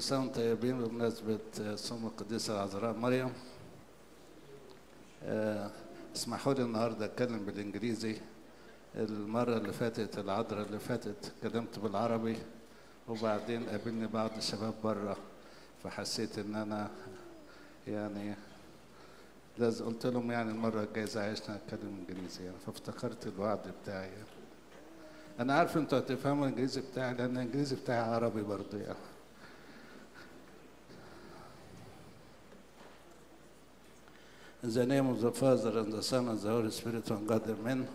كل سنة وأنتم طيبين بمناسبة صوم القديسة العذراء مريم. آه، اسمحوا لي النهارده أتكلم بالإنجليزي. المرة اللي فاتت العذراء اللي فاتت اتكلمت بالعربي وبعدين قابلني بعض الشباب بره فحسيت إن أنا يعني لازم قلت لهم يعني المرة الجاية إذا عشنا أتكلم إنجليزي. يعني فافتكرت الوعد بتاعي. أنا عارف إنتوا هتفهموا الإنجليزي بتاعي لأن الإنجليزي بتاعي عربي برضه يعني. In the name of the Father and the Son and the Holy Spirit, one God, Amen.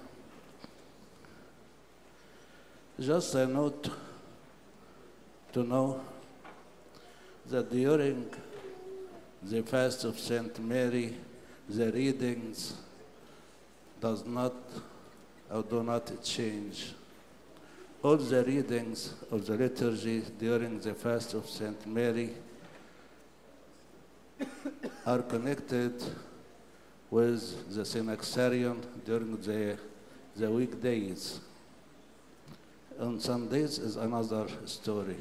Just a note to know that during the fast of Saint Mary, the readings does not or do not change. All the readings of the liturgy during the fast of Saint Mary are connected with the Synaxarion during the, the weekdays. On Sundays is another story.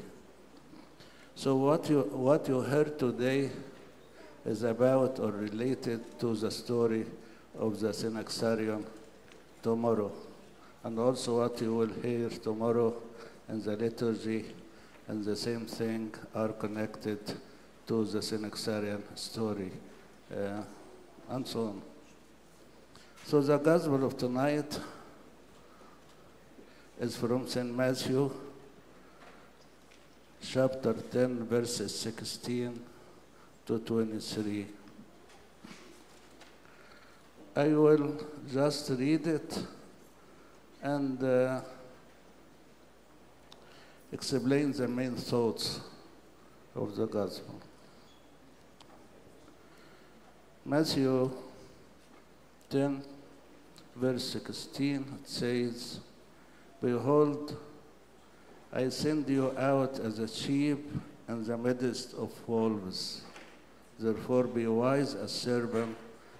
So what you, what you heard today is about or related to the story of the Synaxarion tomorrow. And also what you will hear tomorrow in the liturgy and the same thing are connected to the Synaxarion story. Uh, and so on. So the gospel of tonight is from St. Matthew, chapter 10, verses 16 to 23. I will just read it and uh, explain the main thoughts of the gospel. Matthew 10, verse 16, it says, Behold, I send you out as a sheep in the midst of wolves. Therefore be wise as serpents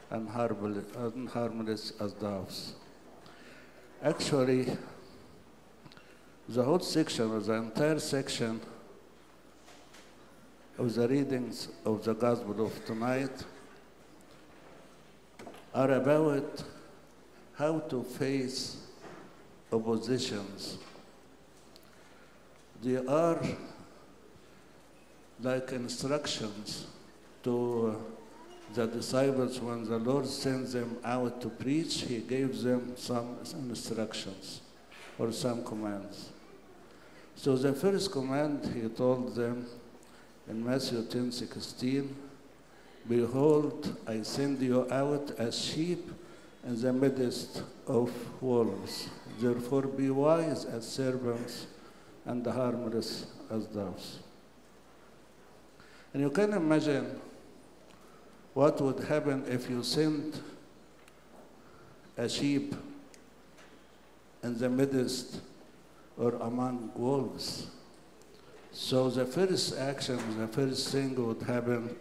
and harmless as doves. Actually, the whole section, or the entire section of the readings of the Gospel of tonight are about how to face oppositions. They are like instructions to the disciples when the Lord sends them out to preach, He gave them some instructions or some commands. So the first command He told them in Matthew 10 16, Behold, I send you out as sheep in the midst of wolves. Therefore, be wise as serpents and harmless as doves. And you can imagine what would happen if you sent a sheep in the midst or among wolves. So the first action, the first thing would happen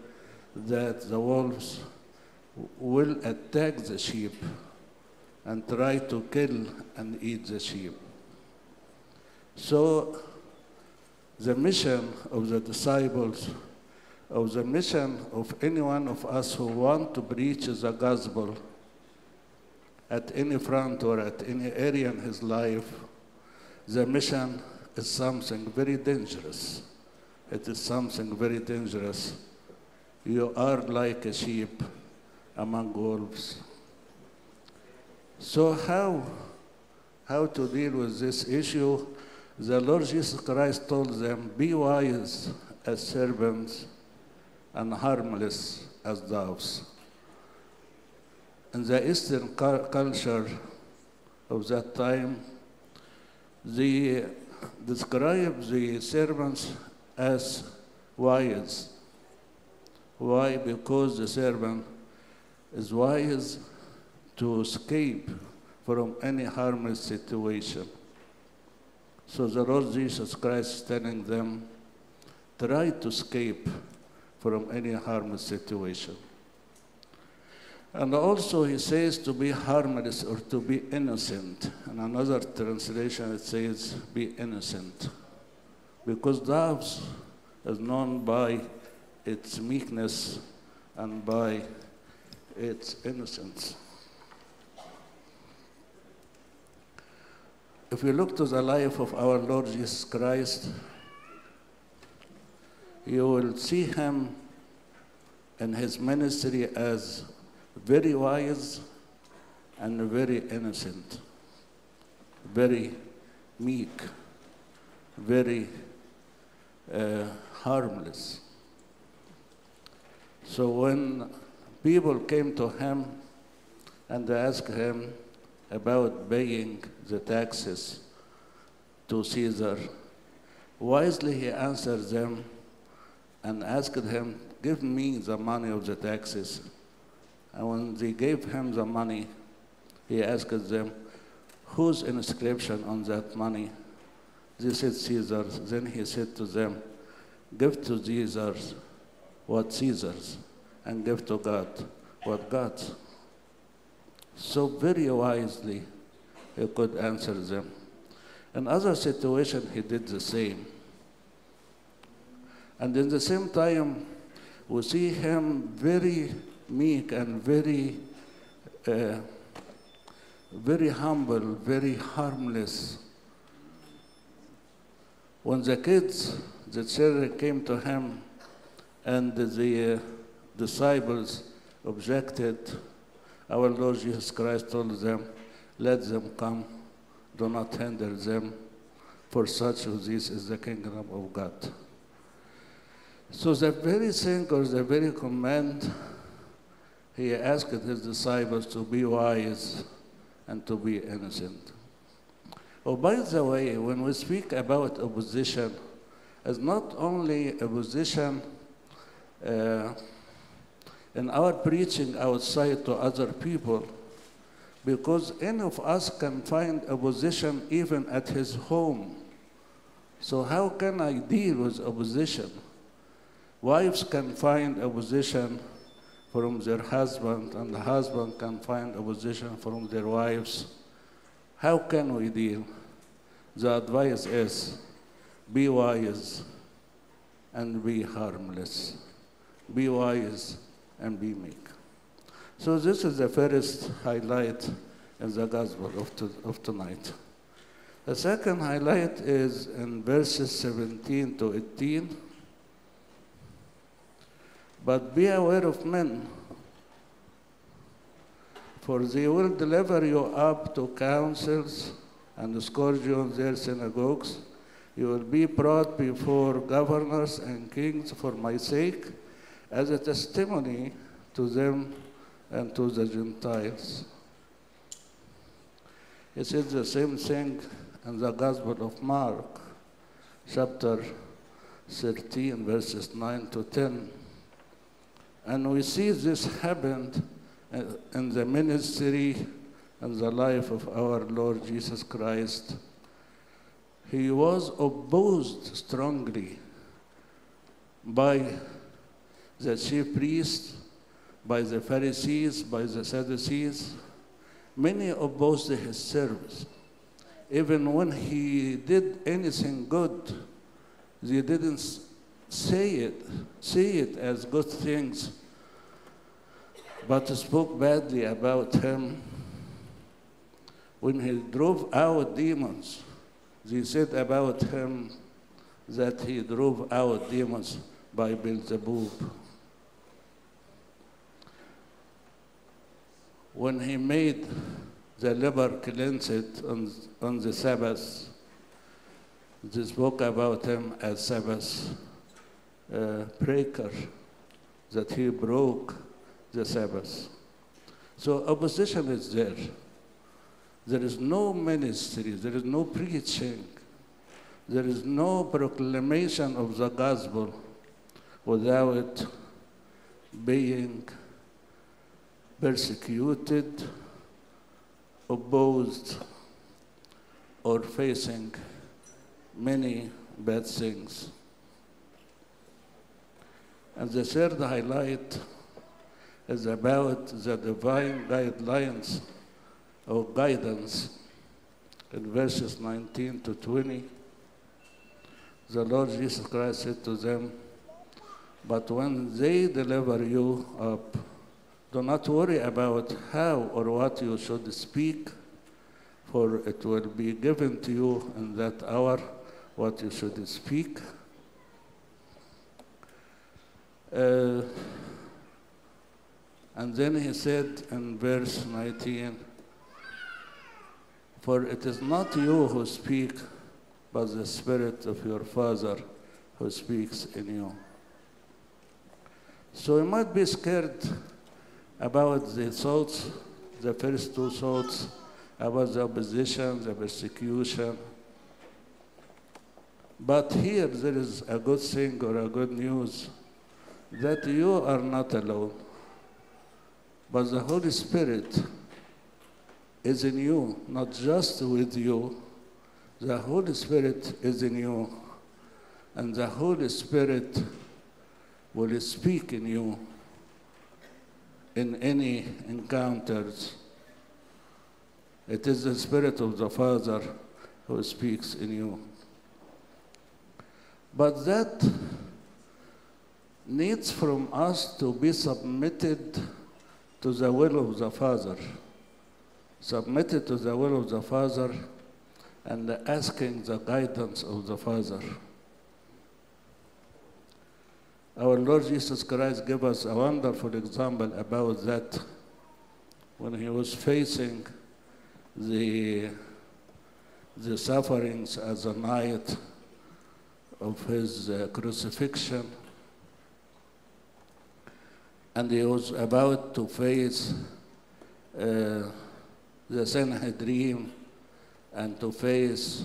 that the wolves will attack the sheep and try to kill and eat the sheep. So, the mission of the disciples, of the mission of any one of us who want to preach the gospel at any front or at any area in his life, the mission is something very dangerous. It is something very dangerous you are like a sheep among wolves. So how, how to deal with this issue? The Lord Jesus Christ told them, be wise as serpents and harmless as doves. In the Eastern culture of that time, they describe the serpents as wise why? Because the servant is wise to escape from any harmless situation. So the Lord Jesus Christ is telling them, try to escape from any harmless situation. And also he says to be harmless or to be innocent. In another translation it says be innocent. Because doves is known by its meekness and by its innocence. If we look to the life of our Lord Jesus Christ, you will see him in his ministry as very wise and very innocent, very meek, very uh, harmless. So when people came to him and asked him about paying the taxes to Caesar, wisely he answered them and asked him, Give me the money of the taxes. And when they gave him the money, he asked them, Whose inscription on that money? They said Caesar's. Then he said to them, Give to Caesar's what Caesar's, and give to God what God's. So very wisely he could answer them. In other situations, he did the same. And in the same time, we see him very meek and very, uh, very humble, very harmless. When the kids, the children came to him and the uh, disciples objected, our Lord Jesus Christ told them, let them come, do not hinder them, for such of this is the kingdom of God. So the very thing or the very command, he asked his disciples to be wise and to be innocent. Oh, by the way, when we speak about opposition, it's not only opposition Uh, in our preaching outside to other people, because any of us can find opposition even at his home. So how can I deal with opposition? Wives can find opposition from their husband, and the husband can find opposition from their wives. How can we deal? The advice is be wise and be harmless. Be wise and be meek. So, this is the first highlight in the gospel of, to, of tonight. The second highlight is in verses 17 to 18. But be aware of men, for they will deliver you up to councils and scourge you in their synagogues. You will be brought before governors and kings for my sake as a testimony to them and to the Gentiles. It is the same thing in the Gospel of Mark, chapter 13, verses 9 to 10. And we see this happened in the ministry and the life of our Lord Jesus Christ. He was opposed strongly by the chief priests, by the Pharisees, by the Sadducees. Many opposed his service. Even when he did anything good, they didn't say it, see it as good things, but spoke badly about him. When he drove out demons, they said about him that he drove out demons by Beelzebub. When he made the leper cleansed on, on the Sabbath, they spoke about him as Sabbath uh, breaker, that he broke the Sabbath. So opposition is there. There is no ministry, there is no preaching, there is no proclamation of the gospel without being persecuted, opposed, or facing many bad things. And the third highlight is about the divine guidelines or guidance in verses 19 to 20. the Lord Jesus Christ said to them, But when they deliver you up, do not worry about how or what you should speak, for it will be given to you in that hour what you should speak. Uh, and then he said in verse 19, For it is not you who speak, but the Spirit of your Father who speaks in you. So you might be scared about the thoughts, the first two thoughts, about the opposition, the persecution. But here there is a good thing or a good news that you are not alone, but the Holy Spirit is in you, not just with you. The Holy Spirit is in you, and the Holy Spirit will speak in you in any encounters. It is the Spirit of the Father who speaks in you. But that needs from us to be submitted to the will of the Father. Submitted to the will of the Father and asking the guidance of the Father. Our Lord Jesus Christ gave us a wonderful example about that when he was facing the, the sufferings as a night of his uh, crucifixion. And he was about to face uh, the Sanhedrin and to face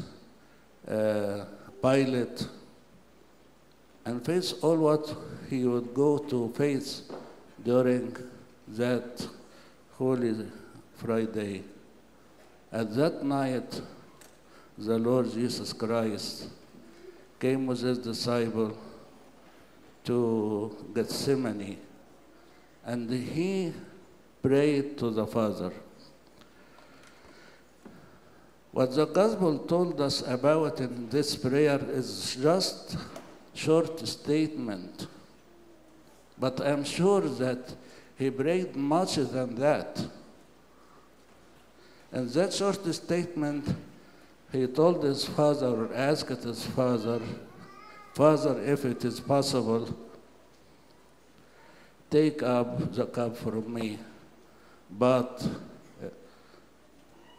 uh, Pilate and face all what he would go to face during that Holy Friday. At that night, the Lord Jesus Christ came with his disciple to Gethsemane and he prayed to the Father. What the gospel told us about in this prayer is just short statement. But I'm sure that he prayed much than that. And that short statement, he told his father, or asked his father, Father, if it is possible, take up the cup from me, but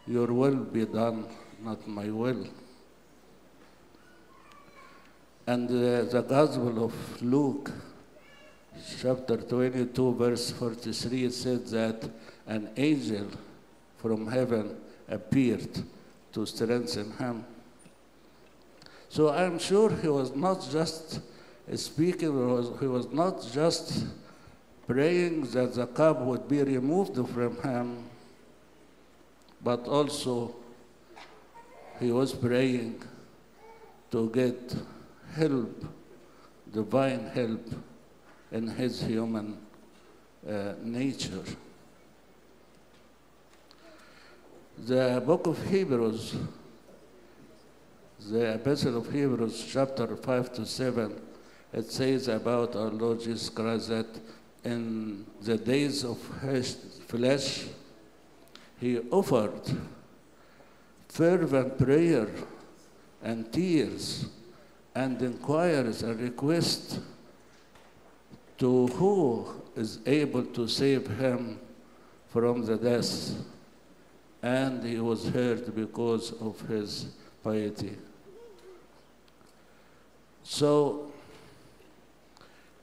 your will be done, not my will. And uh, the Gospel of Luke, chapter 22, verse 43, it said that an angel from heaven appeared to strengthen him. So I'm sure he was not just speaking, he was not just praying that the cup would be removed from him, but also he was praying to get help, divine help in his human uh, nature. The book of Hebrews, the epistle of Hebrews, chapter 5 to 7, it says about our Lord Jesus Christ that in the days of his flesh, he offered fervent prayer and tears and inquires and requests to who is able to save him from the death. And he was heard because of his piety. So,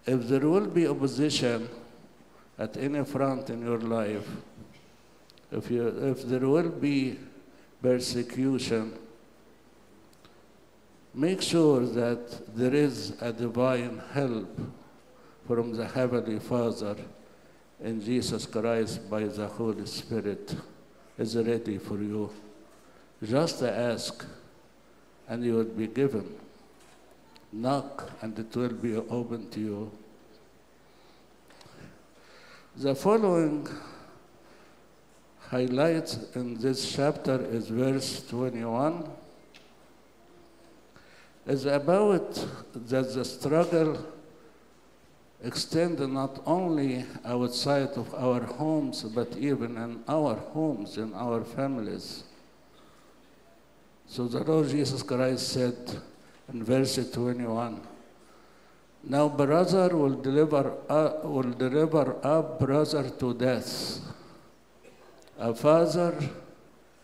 if there will be opposition at any front in your life, if, you, if there will be persecution, make sure that there is a divine help from the Heavenly Father in Jesus Christ by the Holy Spirit is ready for you. Just ask and you will be given. Knock and it will be open to you. The following highlights in this chapter is verse 21. Is about that the struggle extend not only outside of our homes, but even in our homes, in our families. So the Lord Jesus Christ said in verse 21, Now brother will deliver, uh, will deliver up brother to death. A father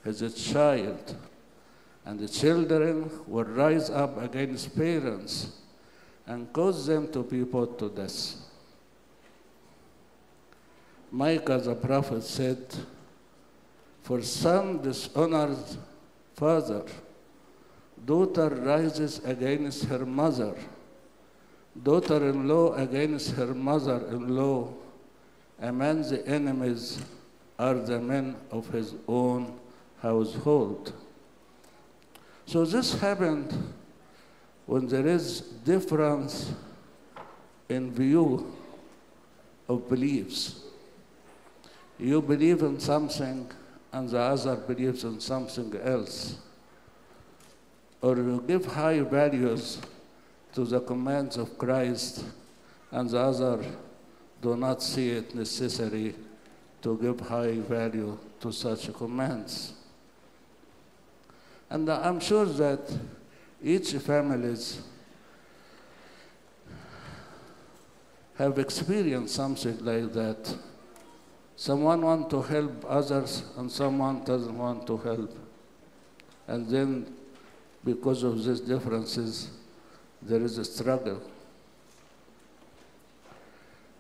is a child, and the children will rise up against parents and cause them to be put to death. Micah the prophet said, For son dishonors father, daughter rises against her mother, daughter in law against her mother in law. Among the enemies are the men of his own household. So this happened when there is difference in view of beliefs. You believe in something and the other believes in something else. Or you give high values to the commands of Christ and the other do not see it necessary to give high value to such commands. And I'm sure that each families have experienced something like that. Someone want to help others and someone doesn't want to help. And then because of these differences, there is a struggle.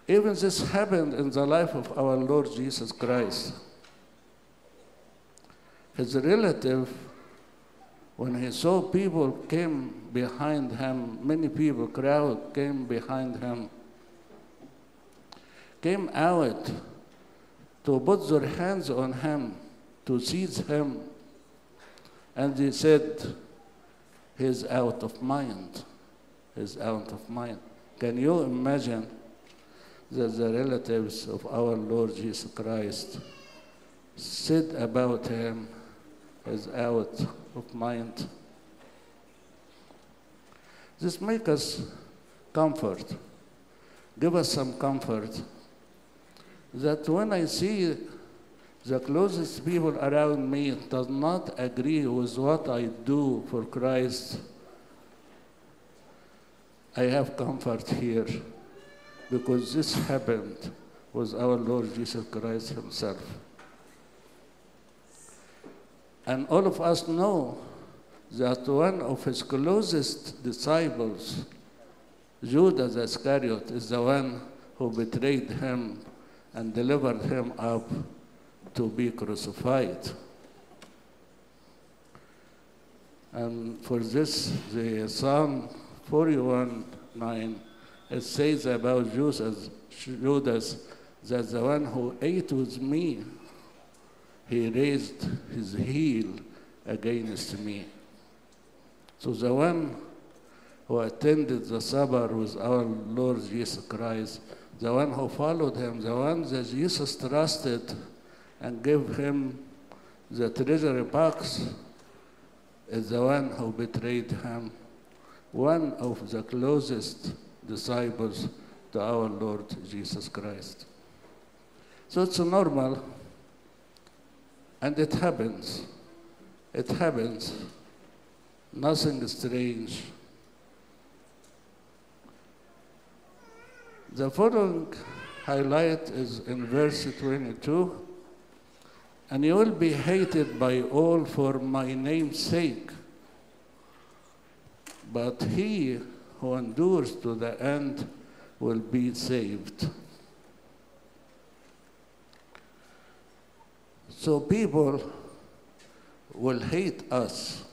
Even this happened in the life of our Lord Jesus Christ. His relative when he saw people came behind him, many people, crowd came behind him, came out to put their hands on him, to seize him, and they said, he's out of mind. He's out of mind. Can you imagine that the relatives of our Lord Jesus Christ said about him, is out of mind. This makes us comfort, give us some comfort that when I see the closest people around me does not agree with what I do for Christ, I have comfort here because this happened with our Lord Jesus Christ himself. And all of us know that one of his closest disciples, Judas Iscariot, is the one who betrayed him and delivered him up to be crucified. And for this, the Psalm 41 9, it says about Judas, Judas that the one who ate with me he raised his heel against me. So the one who attended the supper with our Lord Jesus Christ, the one who followed him, the one that Jesus trusted and gave him the treasury box, is the one who betrayed him, one of the closest disciples to our Lord Jesus Christ. So it's normal and it happens. It happens. Nothing strange. The following highlight is in verse 22 and you will be hated by all for my name's sake. But he who endures to the end will be saved. So people will hate us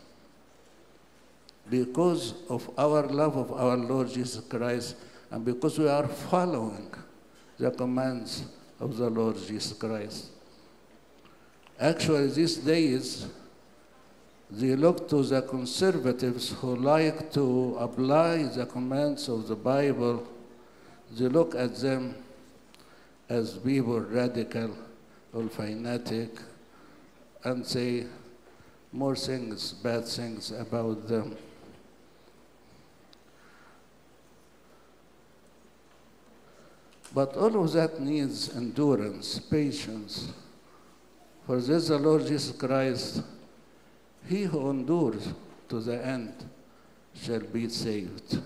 because of our love of our Lord Jesus Christ and because we are following the commands of the Lord Jesus Christ. Actually, these days, they look to the conservatives who like to apply the commands of the Bible. They look at them as people radical Ulfinatic and say more things, bad things about them. But all of that needs endurance, patience. For this the Lord Jesus Christ, he who endures to the end shall be saved.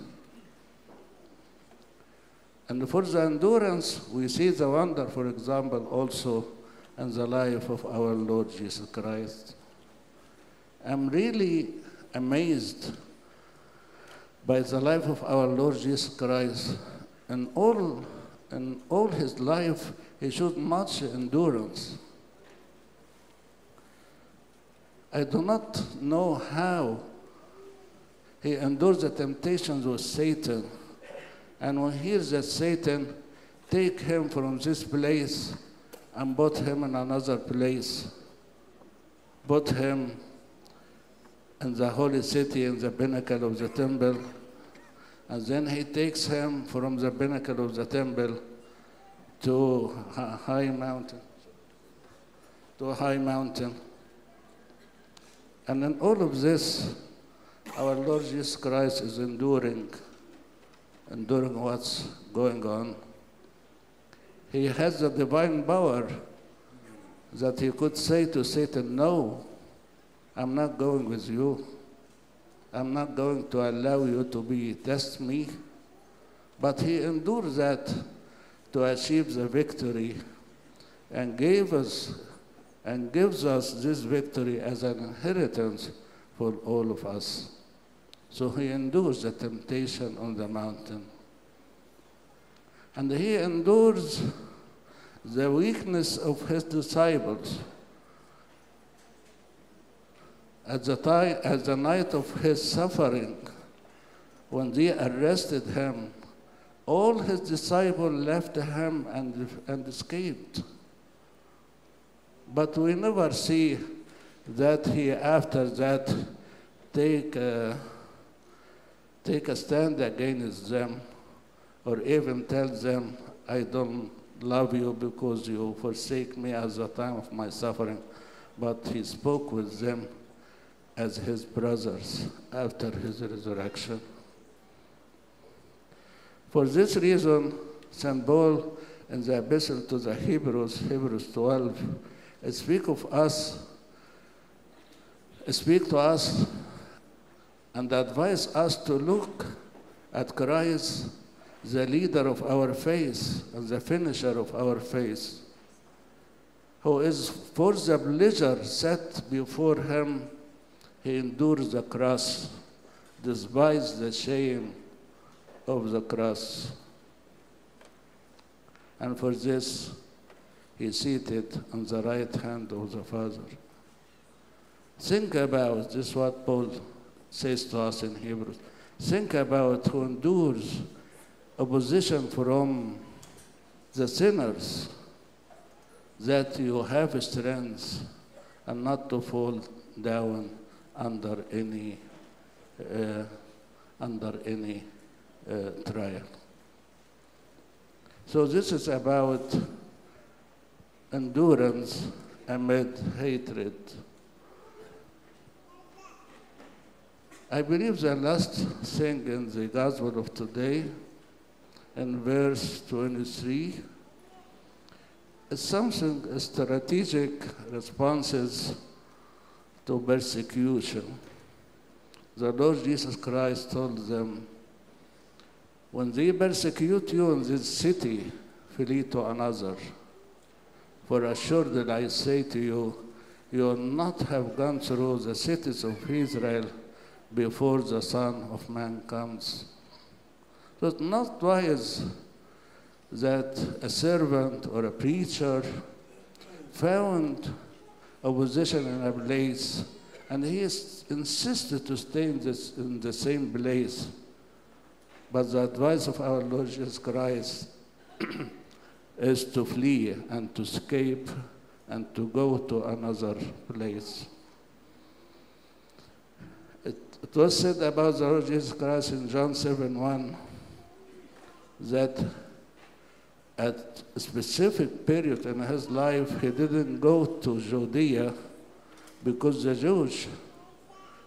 And for the endurance, we see the wonder, for example, also in the life of our Lord Jesus Christ. I'm really amazed by the life of our Lord Jesus Christ. In all, in all his life, he showed much endurance. I do not know how he endured the temptations with Satan. And when he hears that Satan take him from this place and put him in another place, put him in the holy city in the pinnacle of the temple, and then he takes him from the pinnacle of the temple to a high mountain, to a high mountain. And in all of this, our Lord Jesus Christ is enduring, enduring what's going on. He has the divine power that he could say to Satan, No, I'm not going with you. I'm not going to allow you to be test me. But he endured that to achieve the victory and gave us and gives us this victory as an inheritance for all of us. So he endures the temptation on the mountain. And he endures the weakness of his disciples. At the, time, at the night of his suffering, when they arrested him, all his disciples left him and, and escaped. But we never see that he, after that, take a, take a stand against them or even tell them, I don't love you because you forsake me at the time of my suffering. But he spoke with them as his brothers after his resurrection. For this reason, St. Paul in the epistle to the Hebrews, Hebrews 12, speak of us, speak to us and advise us to look at Christ, the leader of our faith and the finisher of our faith, who is for the pleasure set before him, he endures the cross, despised the shame of the cross. And for this, he seated on the right hand of the Father. Think about this what Paul says to us in Hebrews. Think about who endures opposition from the sinners, that you have strength and not to fall down under any uh, under any uh, trial. So this is about endurance amid hatred. I believe the last thing in the Gospel of today, in verse 23, is something strategic responses to persecution. The Lord Jesus Christ told them, when they persecute you in this city, flee to another. For assuredly I say to you, you will not have gone through the cities of Israel before the Son of Man comes. It's not wise that a servant or a preacher found a position in a place and he is insisted to stay in, this, in the same place. But the advice of our Lord Jesus Christ is to flee and to escape and to go to another place. It, it was said about the Lord Jesus Christ in John 7 1 that at a specific period in his life he didn't go to Judea because the Jews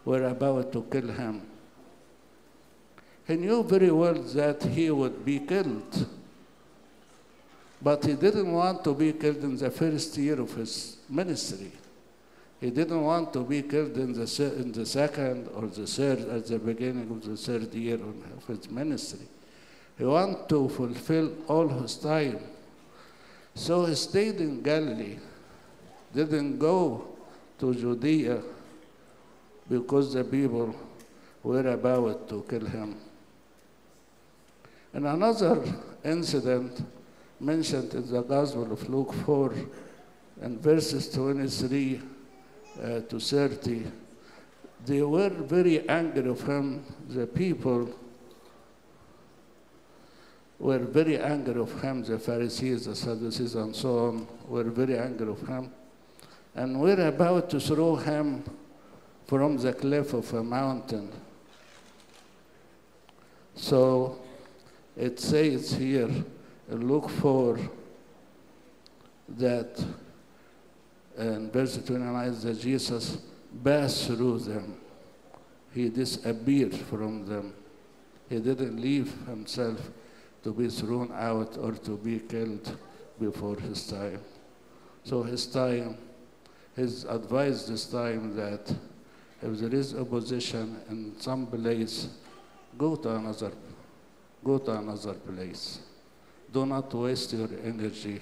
were about to kill him. He knew very well that he would be killed. But he didn't want to be killed in the first year of his ministry. He didn't want to be killed in the, in the second or the third at the beginning of the third year of his ministry. He wanted to fulfill all his time. So he stayed in Galilee, didn't go to Judea because the people were about to kill him. And another incident mentioned in the Gospel of Luke 4 and verses 23 uh, to 30, they were very angry of him. The people were very angry of him. The Pharisees, the Sadducees, and so on We were very angry of him. And were about to throw him from the cliff of a mountain. So it says here in Luke 4 that in verse 29 that Jesus passed through them. He disappeared from them. He didn't leave himself to be thrown out or to be killed before his time. So his time, his advice this time that if there is opposition in some place, go to another, go to another place. Do not waste your energy.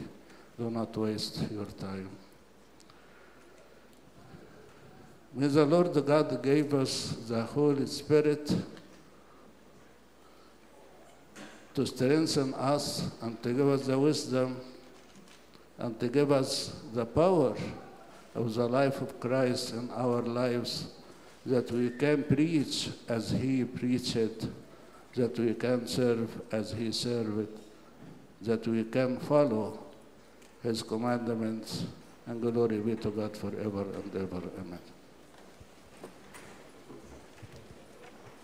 Do not waste your time. May the Lord God give us the Holy Spirit to strengthen us and to give us the wisdom and to give us the power of the life of Christ in our lives that we can preach as He preached, that we can serve as He served, that we can follow His commandments, and glory be to God forever and ever. Amen.